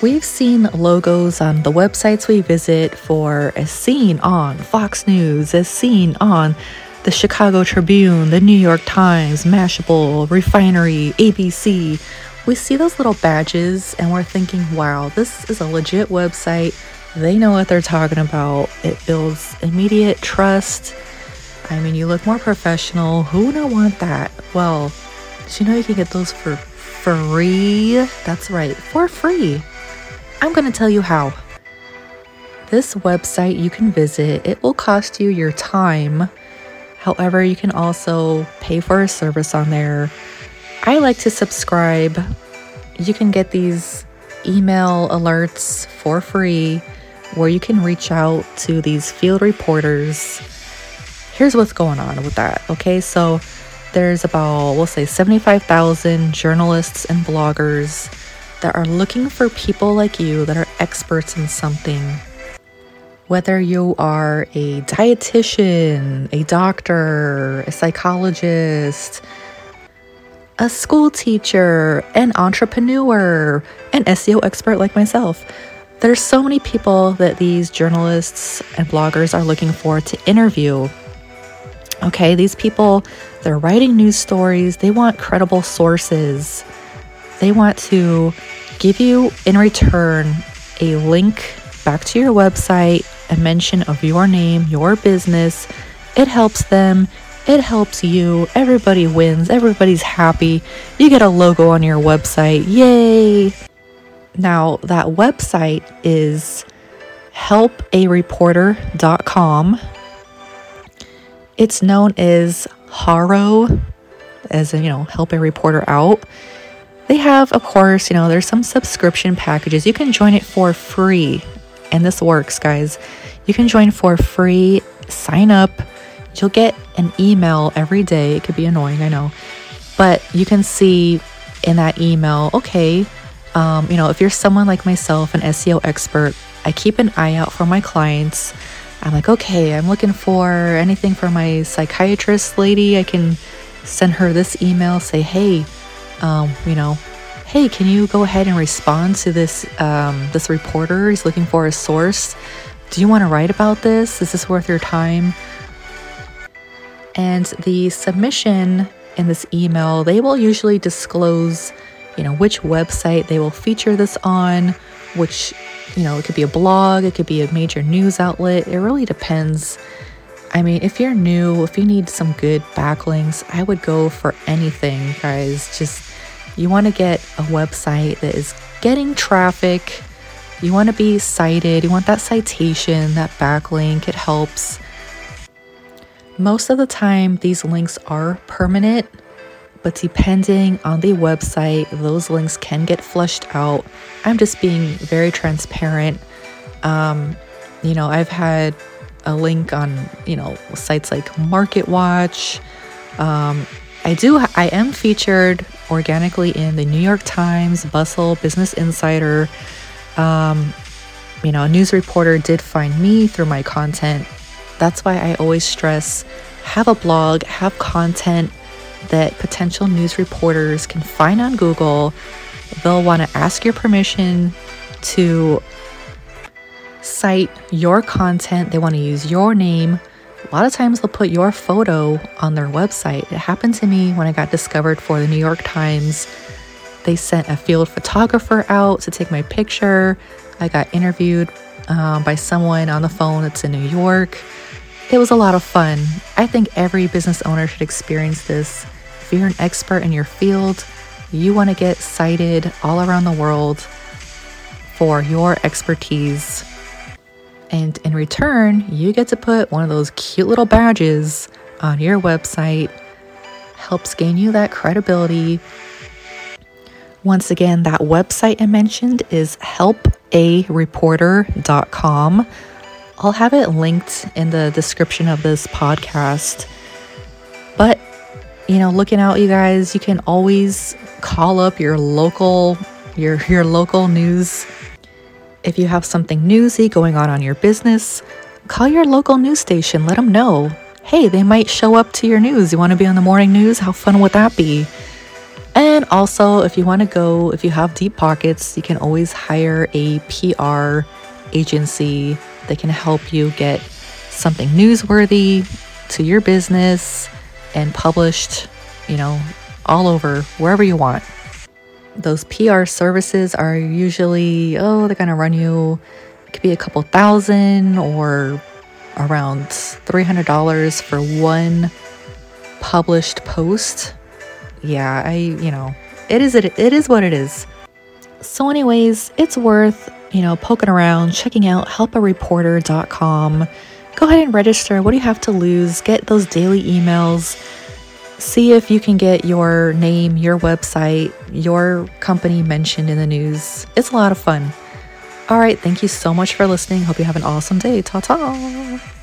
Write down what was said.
We've seen logos on the websites we visit for as seen on Fox News, as seen on the Chicago Tribune, the New York Times, Mashable, Refinery, ABC. We see those little badges and we're thinking, wow, this is a legit website. They know what they're talking about. It builds immediate trust. I mean, you look more professional. Who would want that? Well, did you know you can get those for free? That's right, for free. I'm going to tell you how. This website you can visit, it will cost you your time. However, you can also pay for a service on there. I like to subscribe. You can get these email alerts for free where you can reach out to these field reporters. Here's what's going on with that. Okay, so there's about, we'll say, 75,000 journalists and bloggers that are looking for people like you that are experts in something. Whether you are a dietitian, a doctor, a psychologist, a school teacher, an entrepreneur, an SEO expert like myself. There's so many people that these journalists and bloggers are looking for to interview. Okay, these people, they're writing news stories, they want credible sources. They want to give you in return a link back to your website, a mention of your name, your business. It helps them, it helps you. Everybody wins, everybody's happy. You get a logo on your website. Yay! Now, that website is helpareporter.com. It's known as Haro, as in, you know, help a reporter out. They have, of course, you know, there's some subscription packages. You can join it for free. And this works, guys. You can join for free, sign up. You'll get an email every day. It could be annoying, I know. But you can see in that email, okay, um, you know, if you're someone like myself, an SEO expert, I keep an eye out for my clients. I'm like, okay, I'm looking for anything for my psychiatrist lady. I can send her this email, say, hey, um, you know, hey, can you go ahead and respond to this um, this reporter? He's looking for a source. Do you want to write about this? Is this worth your time? And the submission in this email, they will usually disclose, you know, which website they will feature this on, which, you know, it could be a blog, it could be a major news outlet. It really depends. I mean, if you're new, if you need some good backlinks, I would go for anything, guys. Just you want to get a website that is getting traffic. You want to be cited. You want that citation, that backlink. It helps. Most of the time, these links are permanent, but depending on the website, those links can get flushed out. I'm just being very transparent. Um, you know, I've had a link on, you know, sites like MarketWatch. Um, I do, I am featured organically in the New York Times, Bustle, Business Insider. Um, you know, a news reporter did find me through my content. That's why I always stress have a blog, have content that potential news reporters can find on Google. They'll want to ask your permission to cite your content, they want to use your name. A lot of times they'll put your photo on their website. It happened to me when I got discovered for the New York Times. They sent a field photographer out to take my picture. I got interviewed um, by someone on the phone that's in New York. It was a lot of fun. I think every business owner should experience this. If you're an expert in your field, you want to get cited all around the world for your expertise. And in return, you get to put one of those cute little badges on your website. Helps gain you that credibility. Once again, that website I mentioned is helpareporter.com. I'll have it linked in the description of this podcast. But, you know, looking out, you guys, you can always call up your local your your local news if you have something newsy going on on your business, call your local news station, let them know. Hey, they might show up to your news. You want to be on the morning news? How fun would that be? And also, if you want to go, if you have deep pockets, you can always hire a PR agency that can help you get something newsworthy to your business and published, you know, all over wherever you want. Those PR services are usually, oh, they're going to run you, it could be a couple thousand or around $300 for one published post. Yeah, I, you know, it is it, it is what it is. So anyways, it's worth, you know, poking around, checking out helpareporter.com. Go ahead and register. What do you have to lose? Get those daily emails. See if you can get your name, your website, your company mentioned in the news. It's a lot of fun. All right, thank you so much for listening. Hope you have an awesome day. Ta ta.